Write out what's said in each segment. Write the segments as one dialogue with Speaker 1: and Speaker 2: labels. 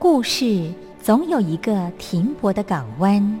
Speaker 1: 故事总有一个停泊的港湾。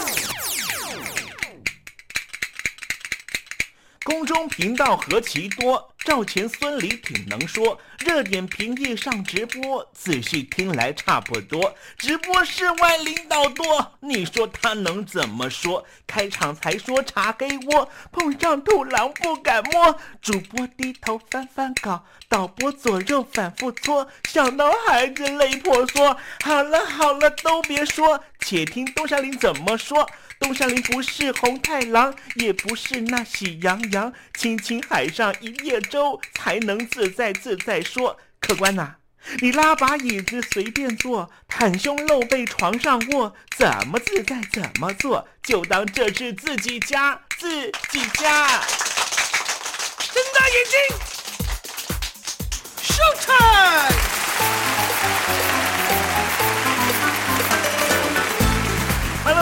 Speaker 2: 宫中频道何其多，赵钱孙李挺能说。热点平地上直播，仔细听来差不多。直播室外领导多，你说他能怎么说？开场才说茶黑窝，碰上土狼不敢摸。主播低头翻翻稿，导播左右反复搓，想到孩子泪婆娑。好了好了，都别说，且听东山林怎么说。东山林不是红太狼，也不是那喜羊羊，亲亲海上一叶周，才能自在自在说。客官呐、你拉把椅子随便坐，袒胸露背床上卧，怎么自在怎么做，就当这是自己家，自己家。睁大眼睛，show time！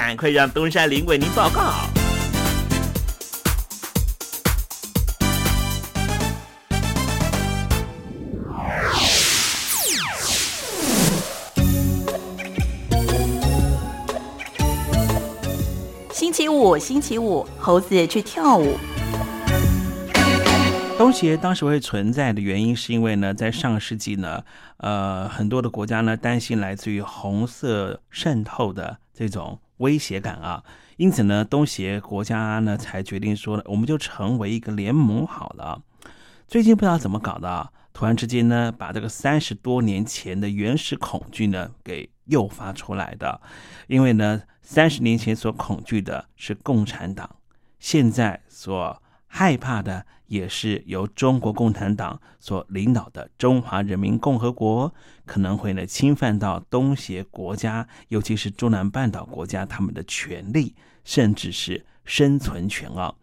Speaker 2: 赶快让东山林为您报告。
Speaker 3: 星期五，星期五，猴子去跳舞。
Speaker 2: 东协当时会存在的原因，是因为呢，在上个世纪呢，呃，很多的国家呢担心来自于红色渗透的这种威胁感啊，因此呢，东协国家呢才决定说呢，我们就成为一个联盟好了。最近不知道怎么搞的，突然之间呢，把这个三十多年前的原始恐惧呢给诱发出来的，因为呢，三十年前所恐惧的是共产党，现在所害怕的。也是由中国共产党所领导的中华人民共和国可能会呢侵犯到东协国家，尤其是中南半岛国家他们的权利，甚至是生存权啊。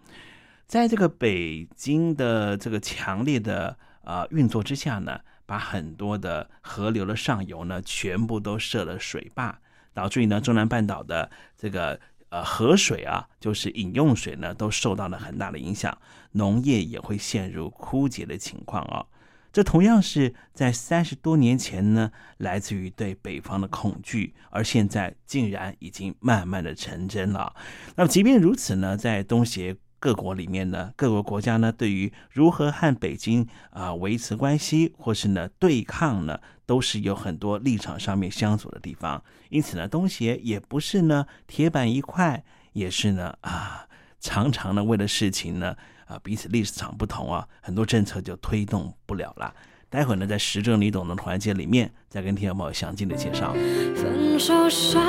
Speaker 2: 在这个北京的这个强烈的呃运作之下呢，把很多的河流的上游呢全部都设了水坝，导致于呢中南半岛的这个。呃，河水啊，就是饮用水呢，都受到了很大的影响，农业也会陷入枯竭的情况啊。这同样是在三十多年前呢，来自于对北方的恐惧，而现在竟然已经慢慢的成真了。那么，即便如此呢，在东协各国里面呢，各个国家呢，对于如何和北京啊维持关系，或是呢对抗呢？都是有很多立场上面相左的地方，因此呢，东协也不是呢铁板一块，也是呢啊，常常呢为了事情呢啊彼此立场不同啊，很多政策就推动不了了。待会呢，在时政你懂的环节里面，再跟听众朋友详尽的介绍。分手伤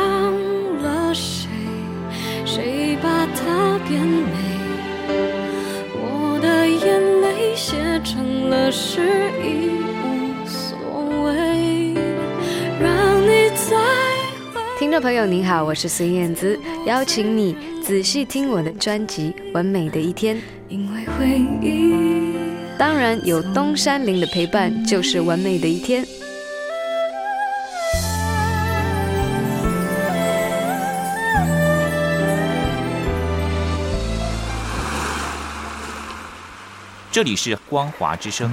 Speaker 2: 了谁？谁把它变美？我的眼泪写成了诗意。
Speaker 4: 听众朋友您好，我是孙燕姿，邀请你仔细听我的专辑《完美的一天》。因为回忆，当然有东山林的陪伴，就是完美的一天。
Speaker 5: 这里是光华之声。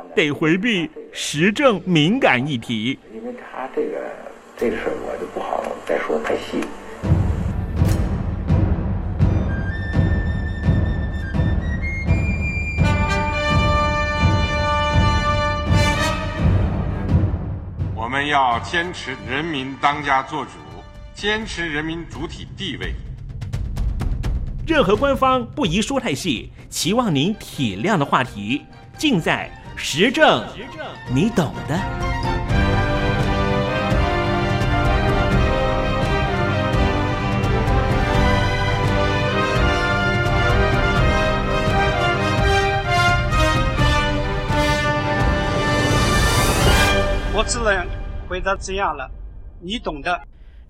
Speaker 2: 得回避时政敏感议题，
Speaker 6: 因为他这个这个事儿我就不好再说太细。
Speaker 7: 我们要坚持人民当家作主，坚持人民主体地位。
Speaker 2: 任何官方不宜说太细。期望您体谅的话题，尽在时政。你懂的。
Speaker 8: 我只能回答这样了你懂的。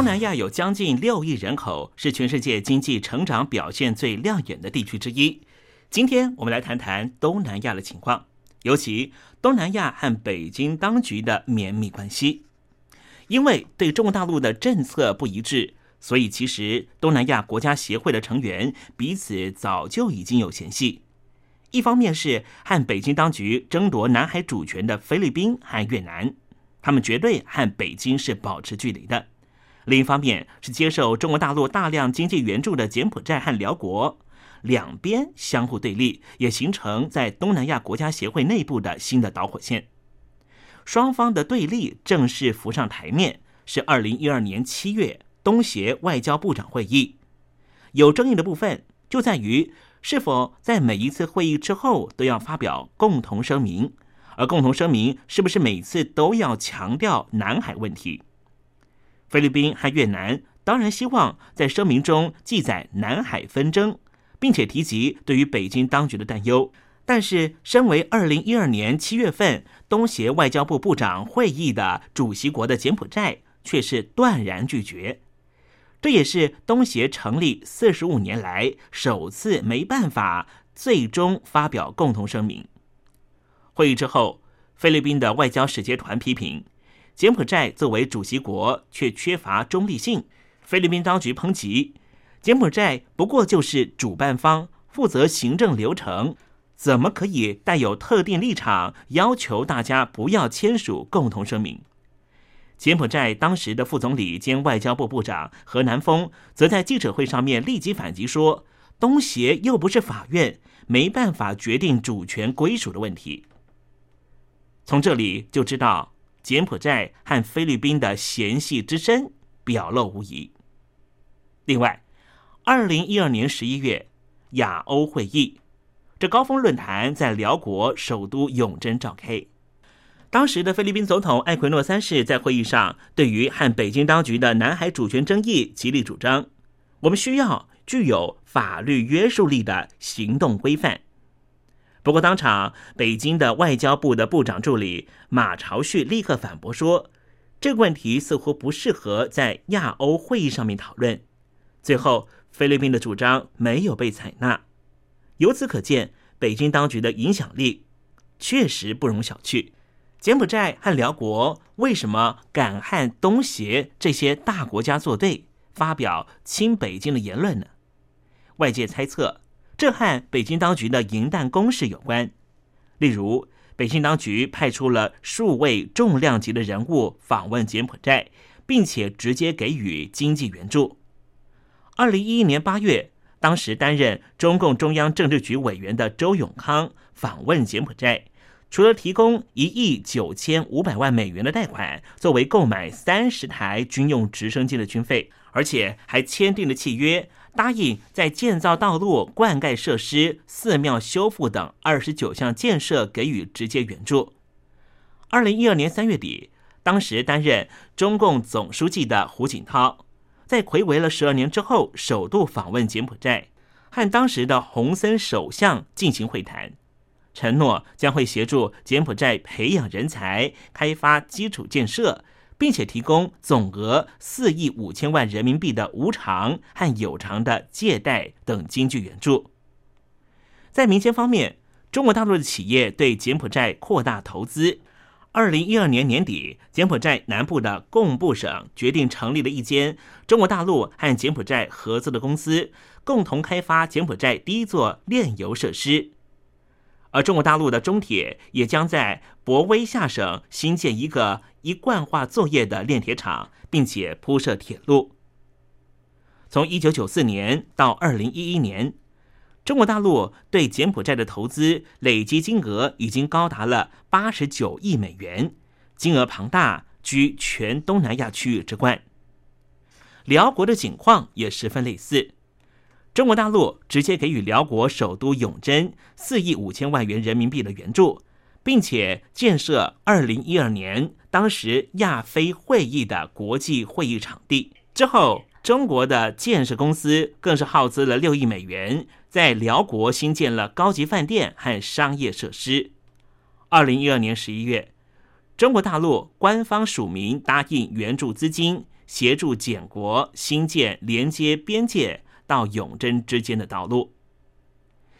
Speaker 2: 东南亚有将近六亿人口，是全世界经济成长表现最亮眼的地区之一。今天我们来谈谈东南亚的情况，尤其东南亚和北京当局的绵密关系。因为对中国大陆的政策不一致，所以其实东南亚国家协会的成员彼此早就已经有嫌隙。一方面是和北京当局争夺南海主权的菲律宾和越南，他们绝对和北京是保持距离的。另一方面是接受中国大陆大量经济援助的柬埔寨和辽国，两边相互对立，也形成在东南亚国家协会内部的新的导火线。双方的对立正式浮上台面，是二零一二年七月东协外交部长会议。有争议的部分就在于是否在每一次会议之后都要发表共同声明，而共同声明是不是每次都要强调南海问题。菲律宾和越南当然希望在声明中记载南海纷争，并且提及对于北京当局的担忧。但是，身为二零一二年七月份东协外交部部长会议的主席国的柬埔寨却是断然拒绝。这也是东协成立四十五年来首次没办法最终发表共同声明。会议之后，菲律宾的外交使节团批评。柬埔寨作为主席国，却缺乏中立性。菲律宾当局抨击柬埔寨不过就是主办方，负责行政流程，怎么可以带有特定立场，要求大家不要签署共同声明？柬埔寨当时的副总理兼外交部部长何南峰，则在记者会上面立即反击说：“东协又不是法院，没办法决定主权归属的问题。”从这里就知道。柬埔寨和菲律宾的嫌隙之深表露无遗。另外，二零一二年十一月亚欧会议，这高峰论坛在辽国首都永贞召开。当时的菲律宾总统艾奎诺三世在会议上，对于和北京当局的南海主权争议极力主张，我们需要具有法律约束力的行动规范。不过，当场北京的外交部的部长助理马朝旭立刻反驳说：“这个问题似乎不适合在亚欧会议上面讨论。”最后，菲律宾的主张没有被采纳。由此可见，北京当局的影响力确实不容小觑。柬埔寨和辽国为什么敢和东协这些大国家作对，发表亲北京的言论呢？外界猜测。这和北京当局的银弹攻势有关。例如，北京当局派出了数位重量级的人物访问柬埔寨，并且直接给予经济援助。二零一一年八月，当时担任中共中央政治局委员的周永康访问柬埔寨，除了提供一亿九千五百万美元的贷款作为购买三十台军用直升机的军费，而且还签订了契约。答应在建造道路、灌溉设施、寺庙修复等二十九项建设给予直接援助。二零一二年三月底，当时担任中共总书记的胡锦涛，在魁违了十二年之后，首度访问柬埔寨，和当时的洪森首相进行会谈，承诺将会协助柬埔寨培养人才、开发基础建设。并且提供总额四亿五千万人民币的无偿和有偿的借贷等经济援助。在民间方面，中国大陆的企业对柬埔寨扩大投资。二零一二年年底，柬埔寨南部的贡布省决定成立了一间中国大陆和柬埔寨合作的公司，共同开发柬埔寨第一座炼油设施。而中国大陆的中铁也将在博威下省新建一个一贯化作业的炼铁厂，并且铺设铁路。从一九九四年到二零一一年，中国大陆对柬埔寨的投资累计金额已经高达了八十九亿美元，金额庞大，居全东南亚区域之冠。辽国的景况也十分类似。中国大陆直接给予辽国首都永贞四亿五千万元人民币的援助，并且建设二零一二年当时亚非会议的国际会议场地。之后，中国的建设公司更是耗资了六亿美元，在辽国新建了高级饭店和商业设施。二零一二年十一月，中国大陆官方署名答应援助资金，协助柬国新建连接边界到永贞之间的道路。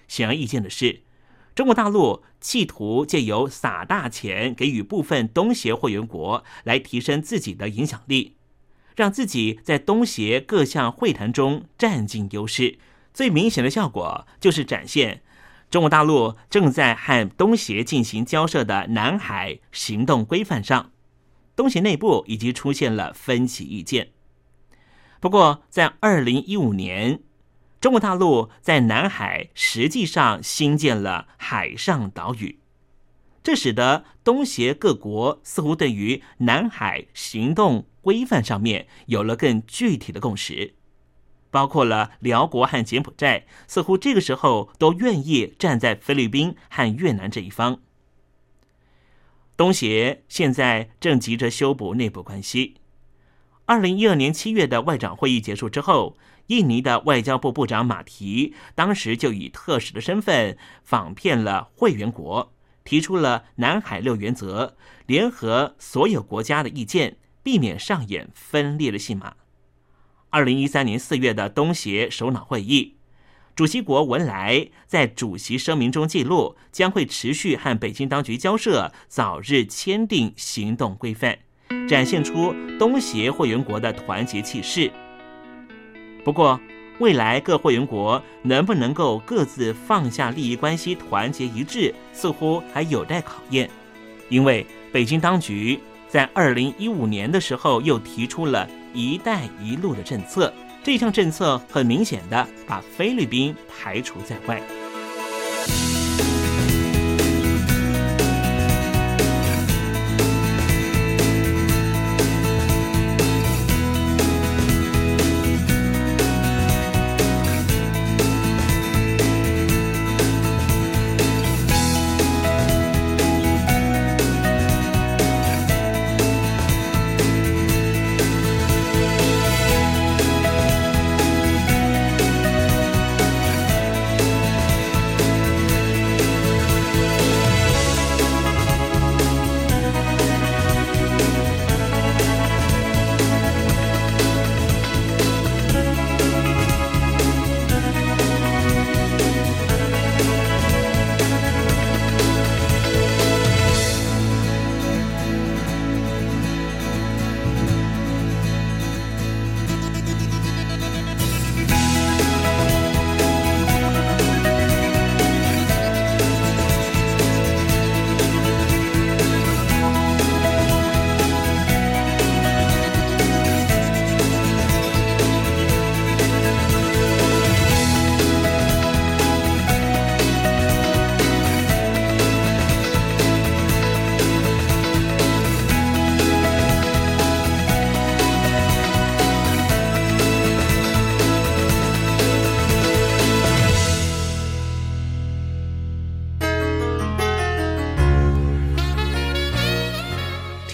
Speaker 2: 显而易见的是，中国大陆企图借由撒大钱给予部分东协会员国，来提升自己的影响力。让自己在东协各项会谈中占尽优势，最明显的效果就是展现中国大陆正在和东协进行交涉的南海行动规范上，东协内部已经出现了分歧意见。不过，在二零一五年，中国大陆在南海实际上新建了海上岛屿。这使得东协各国似乎对于南海行动规范上面有了更具体的共识，包括了辽国和柬埔寨，似乎这个时候都愿意站在菲律宾和越南这一方。东协现在正急着修补内部关系。二零一二年七月的外长会议结束之后，印尼的外交部部长马提当时就以特使的身份访遍了会员国。提出了南海六原则，联合所有国家的意见，避免上演分裂的戏码。二零一三年四月的东协首脑会议，主席国文莱在主席声明中记录，将会持续和北京当局交涉，早日签订行动规范，展现出东协会员国的团结气势。不过，未来各会员国能不能够各自放下利益关系，团结一致，似乎还有待考验。因为北京当局在二零一五年的时候又提出了一带一路的政策，这项政策很明显的把菲律宾排除在外。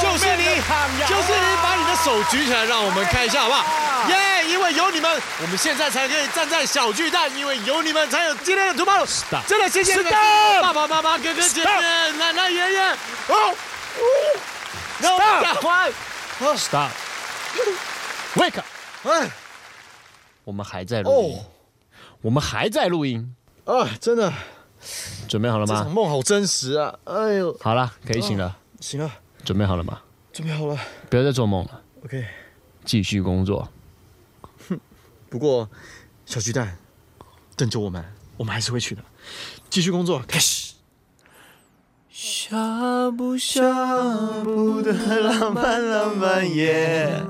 Speaker 9: 就是你，就是你，把你的手举起来，让我们看一下，好不好？耶！因为有你们，我们现在才可以站在小巨蛋，因为有你们，才有今天的图报。真的谢谢爸爸妈妈、哥哥姐姐、奶奶爷爷。哦
Speaker 10: ，Stop！Stop！Wake！哎，我们还在录音，我们还在录音
Speaker 9: 啊！真的，
Speaker 10: 准备好了吗？
Speaker 9: 这场梦好真实啊！哎呦，
Speaker 10: 好了，可以醒了，
Speaker 9: 醒了。
Speaker 10: 准备好了吗？
Speaker 9: 准备好了，
Speaker 10: 不要再做梦了。
Speaker 9: OK，
Speaker 10: 继续工作。
Speaker 9: 哼 不过小巨蛋等着我们，我们还是会去的。继续工作，开始。
Speaker 11: 下不下不的浪漫浪漫夜，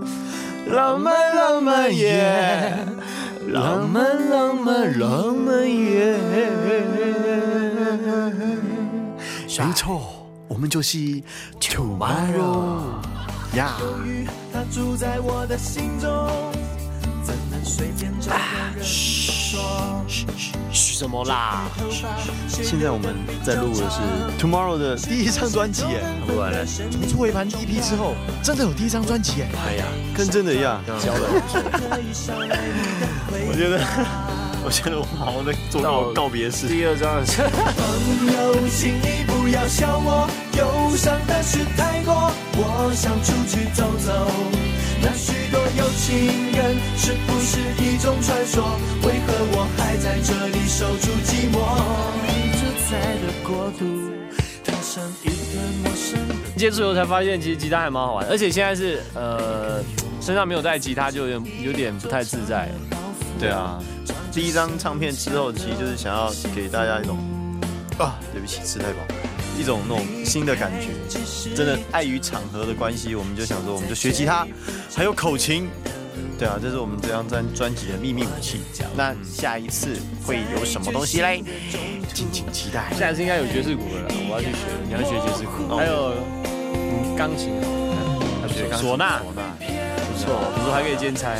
Speaker 11: 浪漫浪漫夜，浪漫浪漫浪漫夜。
Speaker 9: 没错，我们就是 Tomorrow 呀。
Speaker 11: 它住在我的心中，怎能随便找个人说？
Speaker 10: 嘘什么啦？
Speaker 9: 现在我们在录的是 Tomorrow 的第一张专辑耶，
Speaker 10: 不然呢？
Speaker 9: 从出回盘 EP 之后，真的有第一张专辑耶！
Speaker 10: 哎呀，
Speaker 9: 跟真的一样，
Speaker 10: 教的不错。
Speaker 9: 我觉得，我觉得我好好的做告告别式。
Speaker 10: 第二张是。
Speaker 11: 朋友，请你不要笑我，忧伤的事太多，我想出去走走。那许多有情人，是不是一种传说？为何我还在这里守住寂寞？这在的国度，踏上一个陌生的。
Speaker 10: 接触以后才发现，其实吉他还蛮好玩，而且现在是呃身上没有带吉他，就有点有点不太自在。
Speaker 9: 对啊，第一张唱片之后，其实就是想要给大家一种啊，对不起，吃太饱，一种那种新的感觉。真的碍于场合的关系，我们就想说，我们就学吉他，还有口琴。对啊，这是我们这张专专辑的秘密武器。那下一次会有什么东西嘞？敬请期待。
Speaker 10: 下一次应该有爵士鼓了，我要去学。你要学爵士鼓，还有嗯钢琴，
Speaker 9: 要学钢琴
Speaker 10: 唢呐，
Speaker 9: 唢呐。
Speaker 10: 不错，不错，还可以兼差。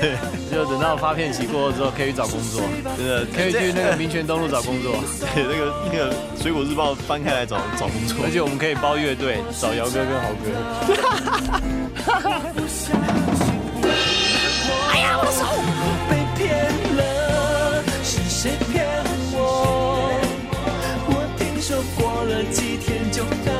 Speaker 9: 对，
Speaker 10: 就等到发片期过后之后，可以去找工作，
Speaker 9: 真的
Speaker 10: 可以去那个民权东路找工作。
Speaker 9: 对，那个那个水果日报翻开来找找工作，
Speaker 10: 而且我们可以包乐队，找姚哥跟豪哥。
Speaker 11: 哎呀，我的手！被骗了，是谁骗我？我听说过了几天就到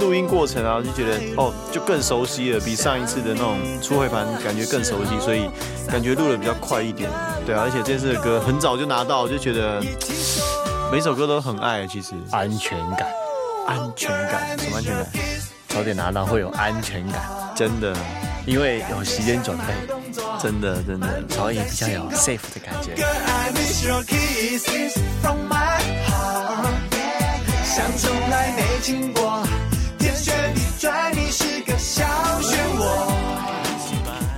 Speaker 9: 录音过程啊，就觉得哦，就更熟悉了，比上一次的那种初回盘感觉更熟悉，所以感觉录的比较快一点。对啊，而且这次的歌很早就拿到，就觉得每首歌都很爱。其实
Speaker 10: 安全感，
Speaker 9: 安全感，什么安全感？
Speaker 10: 早点拿到会有安全感，
Speaker 9: 真的，
Speaker 10: 因为有时间准备，
Speaker 9: 真的真的，
Speaker 10: 所以比较有 safe 的感觉。
Speaker 11: 像从来没听过，天旋地转，你是个小漩涡。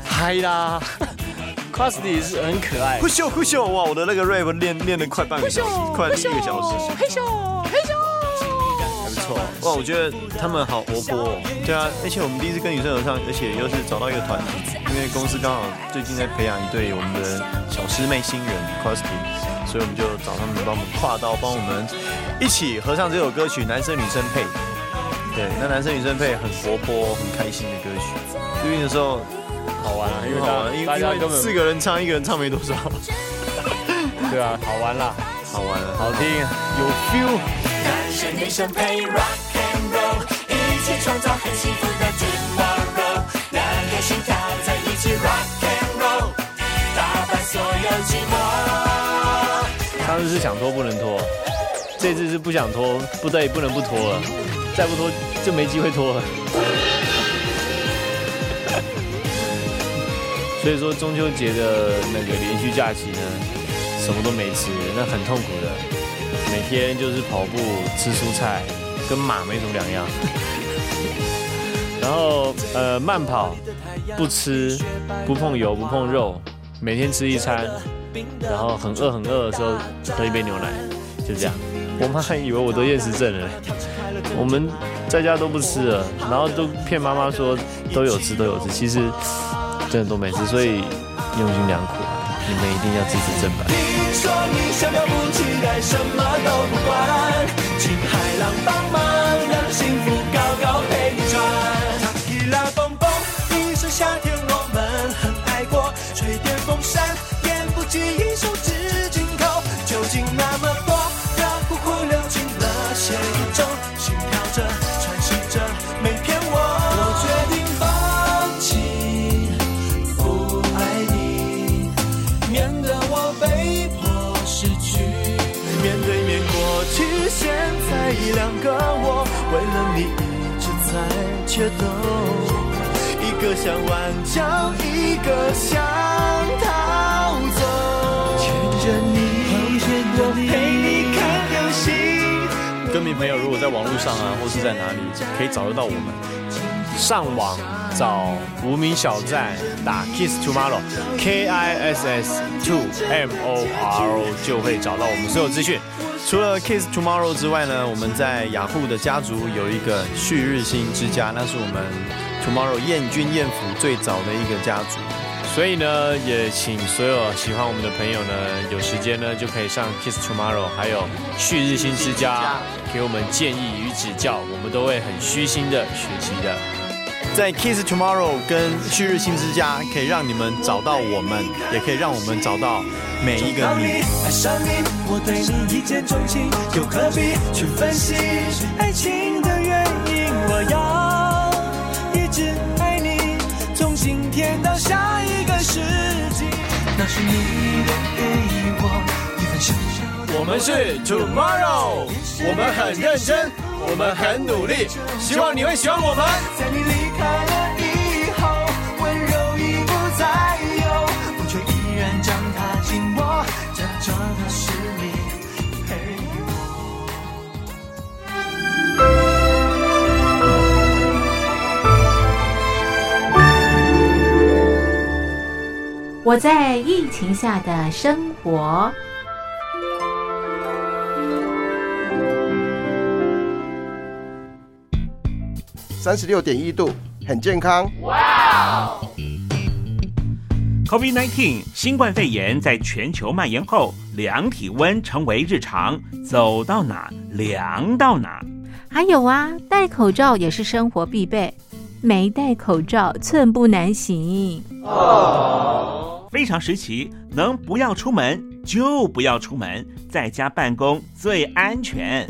Speaker 10: 嗨啦，Crusty 是很可爱。
Speaker 9: 呼咻呼咻，哇，我的那个 rap 练练了快半个小时，快一个小时。
Speaker 11: 嘿咻嘿咻，
Speaker 9: 还不错。哇，我觉得他们好活泼。对啊，而且我们第一次跟女生合唱，而且又是找到一个团体，因为公司刚好最近在培养一对我们的小师妹新人 Crusty，所以我们就找他们帮我们跨刀，帮我们。一起合唱这首歌曲，男生女生配。对，那男生女生配很活泼、很开心的歌曲。录音的时候
Speaker 10: 好玩啊，因为
Speaker 9: 好玩，因为因为四个人唱，一个人唱没多少。
Speaker 10: 对啊，好玩啦，
Speaker 9: 好玩了，
Speaker 10: 好听，有 feel。
Speaker 11: 男生女生配 rock and roll，一起创造很幸福的 tomorrow。两颗心跳在一起 rock and roll，打败所有寂寞。
Speaker 10: 上次是想拖不能拖。这次是不想拖，不对，不能不拖了，再不拖就没机会拖了。所以说中秋节的那个连续假期呢，什么都没吃，那很痛苦的，每天就是跑步、吃蔬菜，跟马没什么两样。然后呃慢跑，不吃，不碰油，不碰肉，每天吃一餐，然后很饿很饿的时候喝一杯牛奶，就这样。我妈还以为我得厌食症了，我们在家都不吃了，然后都骗妈妈说都有吃都有吃，其实真的都没吃，所以用心良苦啊！你们一定要支持正版。
Speaker 11: 听说你想要不期待，什么都不管，请海浪帮忙，让幸福高高陪你转。一拉蹦蹦，一声夏天我们很爱过，吹电风扇，言不及义两个我，为了你一直在决斗，一个想挽救，一个想逃走。牵着你，我陪你看流星。
Speaker 9: 歌迷朋友，如果在网络上啊，或是在哪里可以找得到我们，上网找无名小站打 Kiss Tomorrow，K I S S Two M O R O 就会找到我们所有资讯。除了 Kiss Tomorrow 之外呢，我们在雅虎的家族有一个旭日新之家，那是我们 Tomorrow 燕君燕府最早的一个家族。所以呢，也请所有喜欢我们的朋友呢，有时间呢就可以上 Kiss Tomorrow，还有旭日新之家，给我们建议与指教，我们都会很虚心的学习的。在 Kiss Tomorrow 跟旭日新之家，可以让你们找到我们，也可以让我们找到每一个你。
Speaker 11: 爱上你，我对你一见钟情，又何必去分析爱情的原因？我要一直爱你，从今天到下一个世纪。那是你留给我一份小小的。
Speaker 9: 我们是 Tomorrow，我们很认真，我们很努力，希望你会喜欢我们。
Speaker 11: 在你离开了以后，温柔已不再有，我却依然将它紧握，假装它是你陪我。
Speaker 12: 我在疫情下的生活。
Speaker 13: 三十六点一度，很健康。
Speaker 2: 哇！COVID19 新冠肺炎在全球蔓延后，量体温成为日常，走到哪量到哪。
Speaker 14: 还有啊，戴口罩也是生活必备，没戴口罩寸步难行。
Speaker 2: 非常时期，能不要出门就不要出门，在家办公最安全。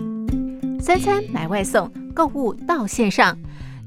Speaker 14: 三餐买外送，购物到线上，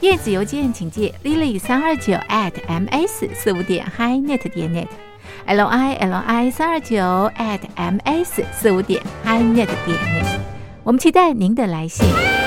Speaker 14: 电子邮件请寄 lily 三二九 at ms 四五点 hi.net 点 net，l i l i 三二九 at ms 四五点 hi.net 点 net。我们期待您的来信。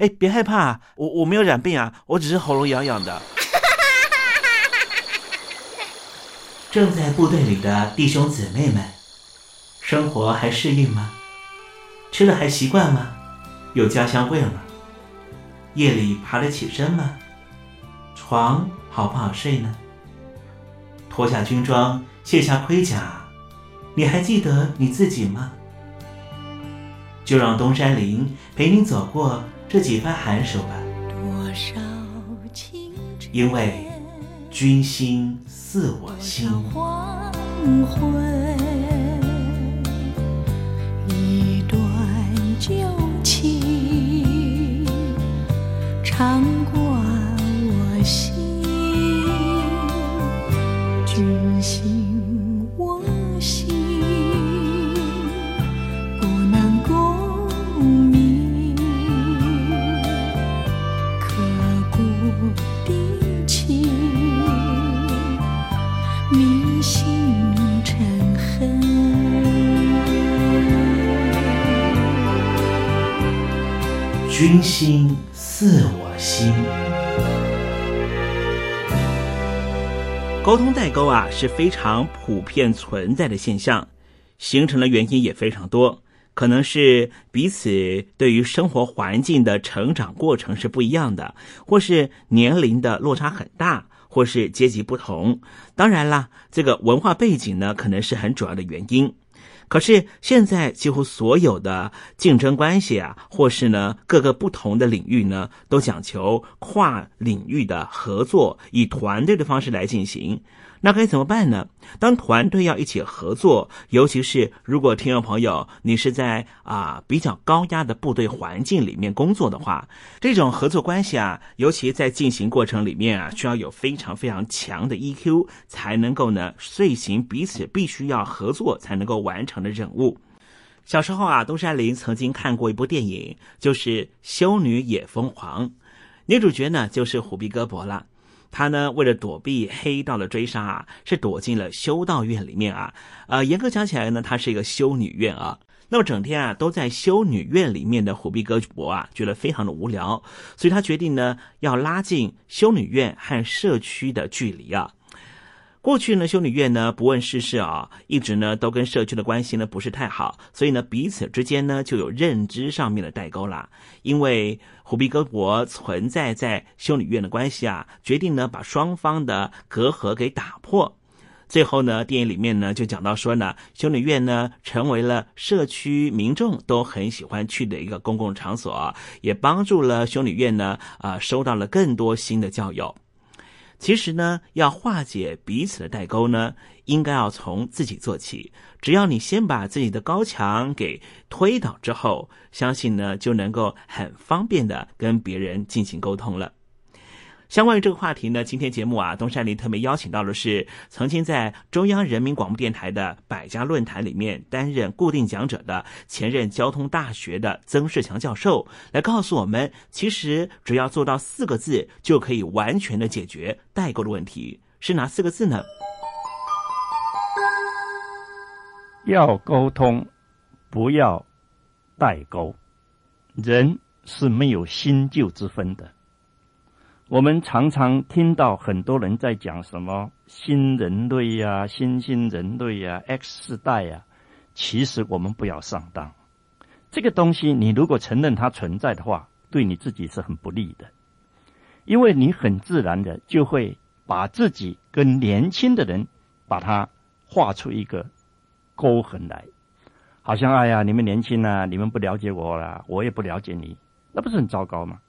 Speaker 2: 哎，别害怕，我我没有染病啊，我只是喉咙痒痒的。正在部队里的弟兄姊妹们，生活还适应吗？吃的还习惯吗？有家乡味吗？夜里爬得起身吗？床好不好睡呢？脱下军装，卸下盔甲，你还记得你自己吗？就让东山林陪你走过这几番寒暑吧。因为君心似我心。
Speaker 11: 黄昏，心
Speaker 5: 似我心。
Speaker 2: 沟通代沟啊是非常普遍存在的现象，形成的原因也非常多，可能是彼此对于生活环境的成长过程是不一样的，或是年龄的落差很大，或是阶级不同。当然啦，这个文化背景呢，可能是很主要的原因。可是现在几乎所有的竞争关系啊，或是呢各个不同的领域呢，都讲求跨领域的合作，以团队的方式来进行。那该怎么办呢？当团队要一起合作，尤其是如果听众朋友你是在啊比较高压的部队环境里面工作的话，这种合作关系啊，尤其在进行过程里面啊，需要有非常非常强的 EQ，才能够呢遂行彼此必须要合作才能够完成的任务。小时候啊，东山林曾经看过一部电影，就是《修女也疯狂》，女主角呢就是虎臂胳膊了。他呢，为了躲避黑道的追杀啊，是躲进了修道院里面啊。呃，严格讲起来呢，他是一个修女院啊。那么整天啊都在修女院里面的虎逼哥伯啊，觉得非常的无聊，所以他决定呢要拉近修女院和社区的距离啊。过去呢，修女院呢不问世事啊，一直呢都跟社区的关系呢不是太好，所以呢彼此之间呢就有认知上面的代沟啦。因为虎臂哥伯存在在修女院的关系啊，决定呢把双方的隔阂给打破。最后呢，电影里面呢就讲到说呢，修女院呢成为了社区民众都很喜欢去的一个公共场所，也帮助了修女院呢啊收到了更多新的教友。其实呢，要化解彼此的代沟呢，应该要从自己做起。只要你先把自己的高墙给推倒之后，相信呢就能够很方便的跟别人进行沟通了。相关于这个话题呢，今天节目啊，东山林特别邀请到的是曾经在中央人民广播电台的百家论坛里面担任固定讲者的前任交通大学的曾仕强教授，来告诉我们，其实只要做到四个字，就可以完全的解决代沟的问题。是哪四个字呢？
Speaker 15: 要沟通，不要代沟。人是没有新旧之分的。我们常常听到很多人在讲什么新人类呀、新兴人类呀、X 世代呀。其实我们不要上当。这个东西，你如果承认它存在的话，对你自己是很不利的，因为你很自然的就会把自己跟年轻的人把它画出一个沟痕来，好像哎呀，你们年轻啊，你们不了解我了，我也不了解你，那不是很糟糕吗？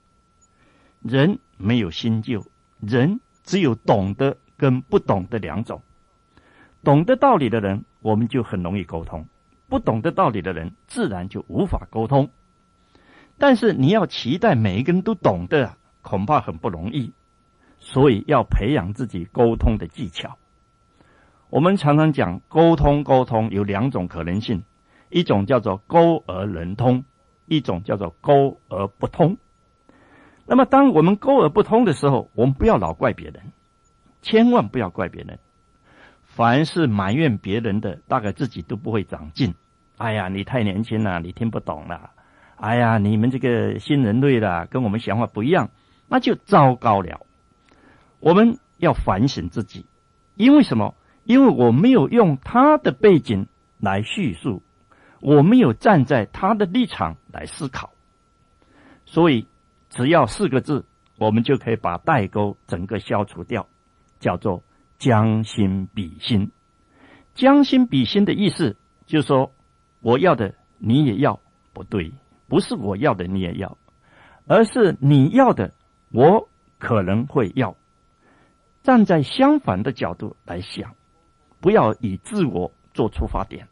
Speaker 15: 人没有新旧，人只有懂得跟不懂的两种。懂得道理的人，我们就很容易沟通；不懂得道理的人，自然就无法沟通。但是你要期待每一个人都懂得，恐怕很不容易。所以要培养自己沟通的技巧。我们常常讲沟通，沟通有两种可能性：一种叫做沟而能通，一种叫做沟而不通。那么，当我们沟而不通的时候，我们不要老怪别人，千万不要怪别人。凡是埋怨别人的，大概自己都不会长进。哎呀，你太年轻了，你听不懂了。哎呀，你们这个新人类的跟我们想法不一样，那就糟糕了。我们要反省自己，因为什么？因为我没有用他的背景来叙述，我没有站在他的立场来思考，所以。只要四个字，我们就可以把代沟整个消除掉，叫做将心比心。将心比心的意思就是说，我要的你也要，不对，不是我要的你也要，而是你要的我可能会要。站在相反的角度来想，不要以自我做出发点。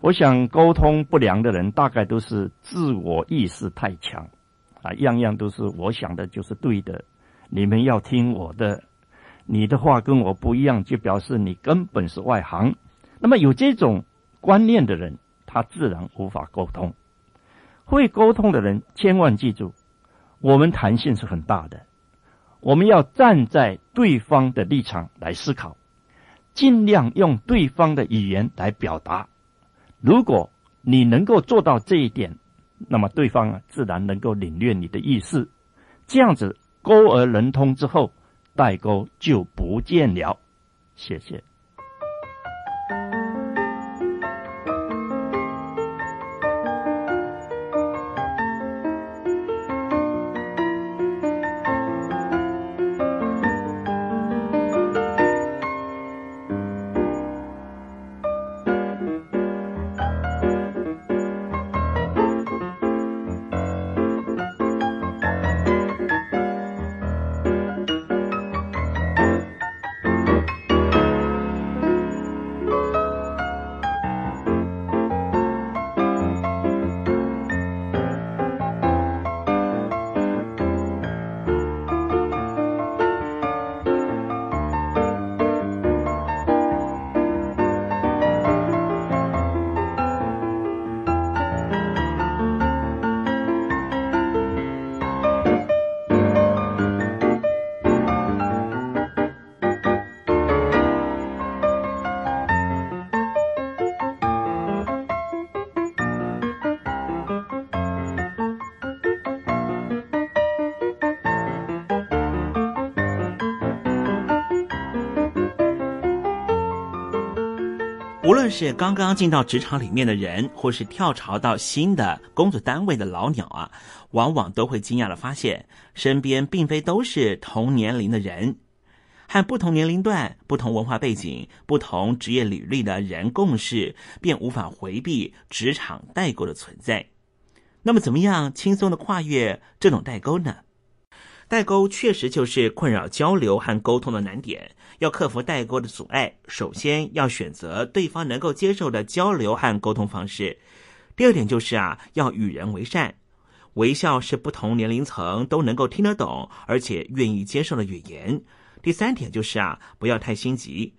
Speaker 15: 我想沟通不良的人，大概都是自我意识太强。啊，样样都是我想的，就是对的。你们要听我的，你的话跟我不一样，就表示你根本是外行。那么有这种观念的人，他自然无法沟通。会沟通的人，千万记住，我们弹性是很大的。我们要站在对方的立场来思考，尽量用对方的语言来表达。如果你能够做到这一点，那么对方啊自然能够领略你的意思。这样子沟而能通之后，代沟就不见了。谢谢。
Speaker 2: 无论是刚刚进到职场里面的人，或是跳槽到新的工作单位的老鸟啊，往往都会惊讶的发现，身边并非都是同年龄的人，和不同年龄段、不同文化背景、不同职业履历的人共事，便无法回避职场代沟的存在。那么，怎么样轻松的跨越这种代沟呢？代沟确实就是困扰交流和沟通的难点。要克服代沟的阻碍，首先要选择对方能够接受的交流和沟通方式。第二点就是啊，要与人为善，微笑是不同年龄层都能够听得懂而且愿意接受的语言。第三点就是啊，不要太心急。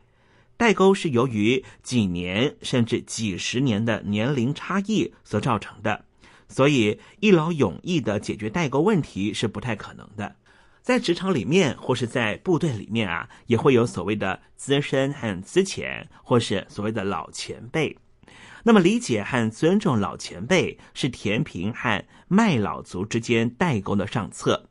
Speaker 2: 代沟是由于几年甚至几十年的年龄差异所造成的，所以一劳永逸的解决代沟问题是不太可能的。在职场里面，或是在部队里面啊，也会有所谓的资深和资浅，或是所谓的老前辈。那么，理解和尊重老前辈是填平和卖老族之间代沟的上策。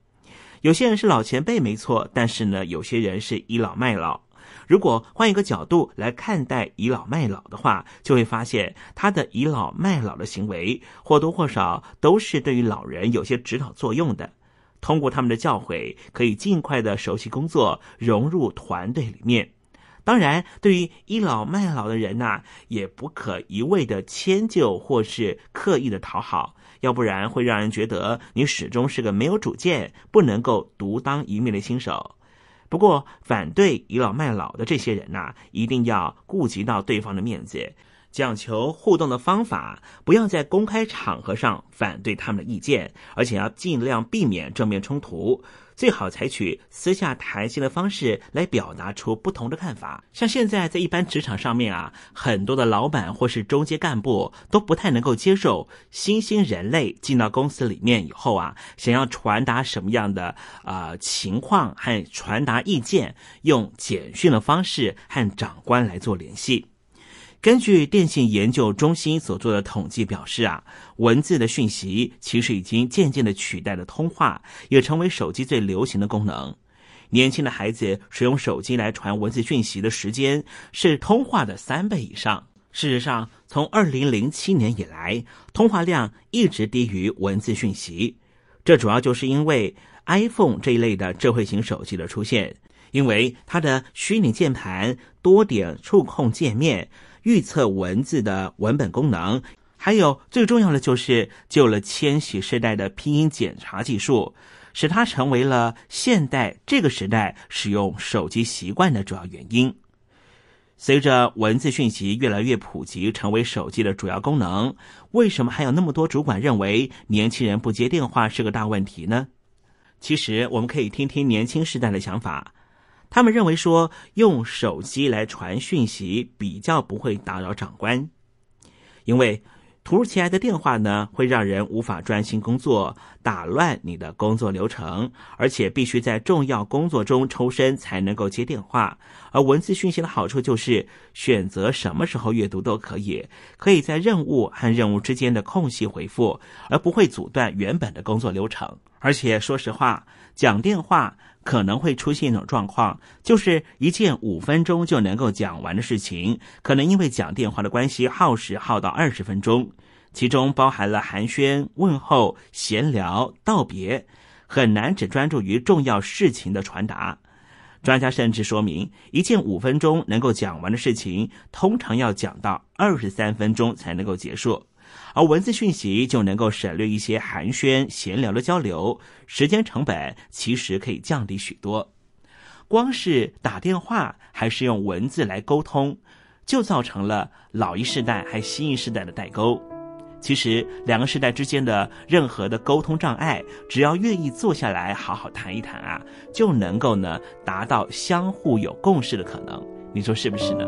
Speaker 2: 有些人是老前辈没错，但是呢，有些人是倚老卖老。如果换一个角度来看待倚老卖老的话，就会发现他的倚老卖老的行为或多或少都是对于老人有些指导作用的。通过他们的教诲，可以尽快的熟悉工作，融入团队里面。当然，对于倚老卖老的人呐，也不可一味的迁就或是刻意的讨好，要不然会让人觉得你始终是个没有主见、不能够独当一面的新手。不过，反对倚老卖老的这些人呐，一定要顾及到对方的面子。讲求互动的方法，不要在公开场合上反对他们的意见，而且要尽量避免正面冲突，最好采取私下谈心的方式来表达出不同的看法。像现在在一般职场上面啊，很多的老板或是中阶干部都不太能够接受新兴人类进到公司里面以后啊，想要传达什么样的啊情况和传达意见，用简讯的方式和长官来做联系。根据电信研究中心所做的统计表示啊，文字的讯息其实已经渐渐的取代了通话，也成为手机最流行的功能。年轻的孩子使用手机来传文字讯息的时间是通话的三倍以上。事实上，从二零零七年以来，通话量一直低于文字讯息。这主要就是因为 iPhone 这一类的智慧型手机的出现，因为它的虚拟键盘、多点触控界面。预测文字的文本功能，还有最重要的就是救了千禧世代的拼音检查技术，使它成为了现代这个时代使用手机习惯的主要原因。随着文字讯息越来越普及，成为手机的主要功能，为什么还有那么多主管认为年轻人不接电话是个大问题呢？其实我们可以听听年轻世代的想法。他们认为说用手机来传讯息比较不会打扰长官，因为突如其来的电话呢，会让人无法专心工作，打乱你的工作流程，而且必须在重要工作中抽身才能够接电话。而文字讯息的好处就是选择什么时候阅读都可以，可以在任务和任务之间的空隙回复，而不会阻断原本的工作流程。而且说实话，讲电话可能会出现一种状况，就是一件五分钟就能够讲完的事情，可能因为讲电话的关系耗时耗到二十分钟，其中包含了寒暄、问候、闲聊、道别，很难只专注于重要事情的传达。专家甚至说明，一件五分钟能够讲完的事情，通常要讲到二十三分钟才能够结束。而文字讯息就能够省略一些寒暄闲聊的交流，时间成本其实可以降低许多。光是打电话还是用文字来沟通，就造成了老一世代还新一世代的代沟。其实两个世代之间的任何的沟通障碍，只要愿意坐下来好好谈一谈啊，就能够呢达到相互有共识的可能。你说是不是呢？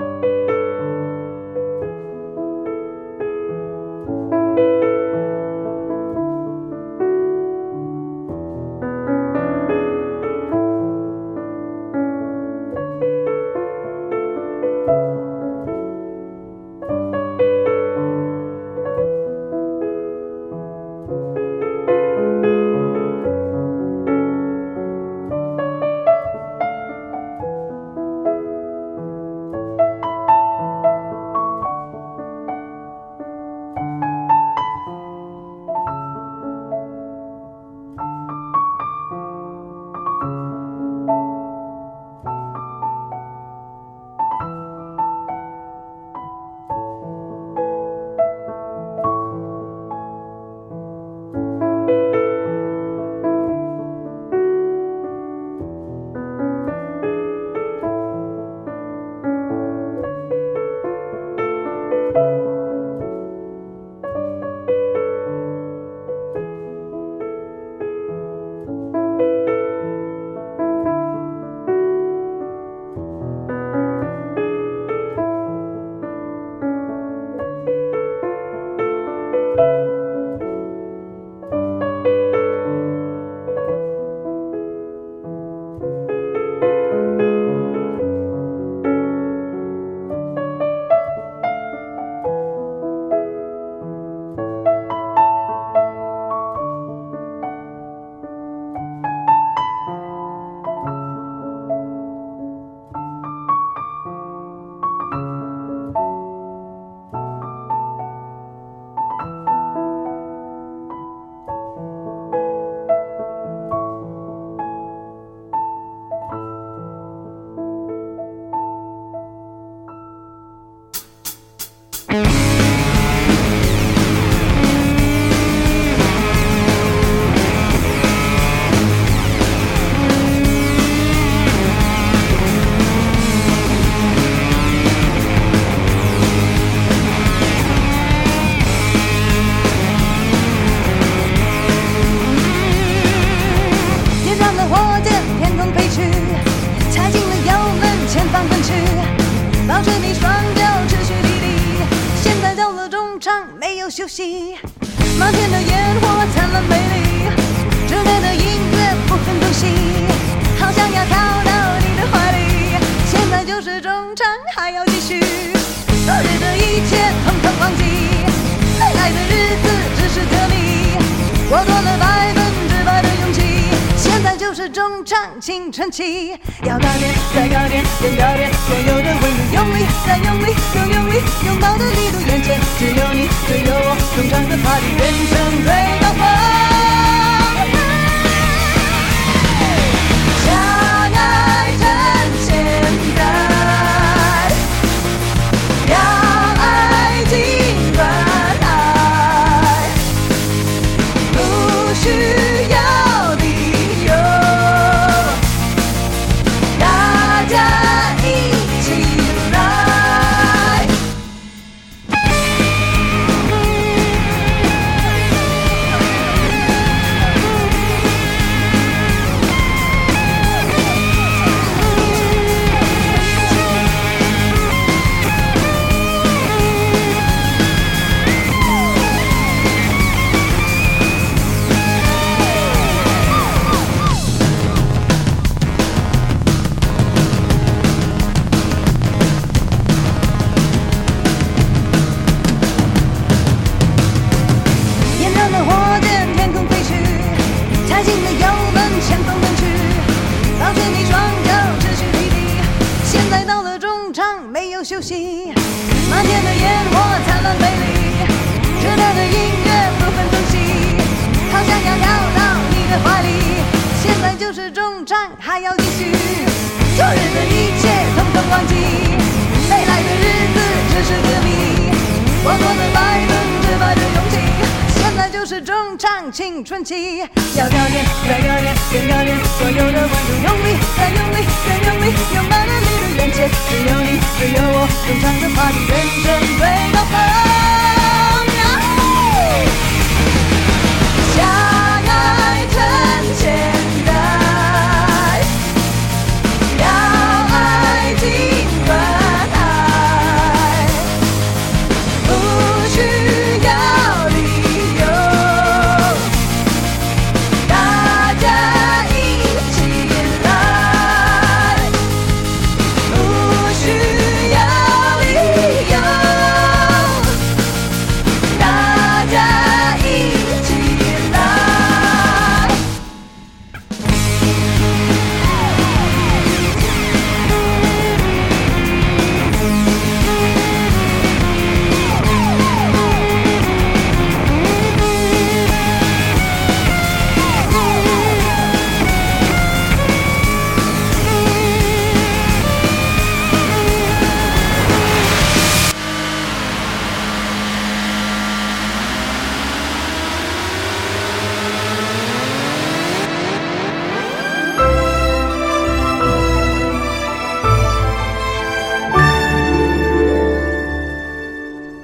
Speaker 16: 场，没有休息，漫天的烟火灿烂美丽，这边的音乐不分东西，好想要逃到你的怀里。现在就是中场，还要继续，昨日的一切统统忘记，未来的日子只是个谜，我做了。就是中场青春期，要高点，再高点，更高点，所有的温度用力，再用力，更用力，拥抱的力度，眼前只有你，只有我，中场的 party 变成最高峰。休息。满天的烟火灿烂美丽，热闹的音乐不分东西，好想要跳到你的怀里。现在就是中场，还要继续。昨日的一切统统忘记，未来的日子只是个谜。我多的百分之百的勇气，现在就是中场青春期。要表演，再表演，更表演，所有的观众用力，再用力，再用力，拥抱眼前，只有你，只有我，中场的 party 人生最高峰。相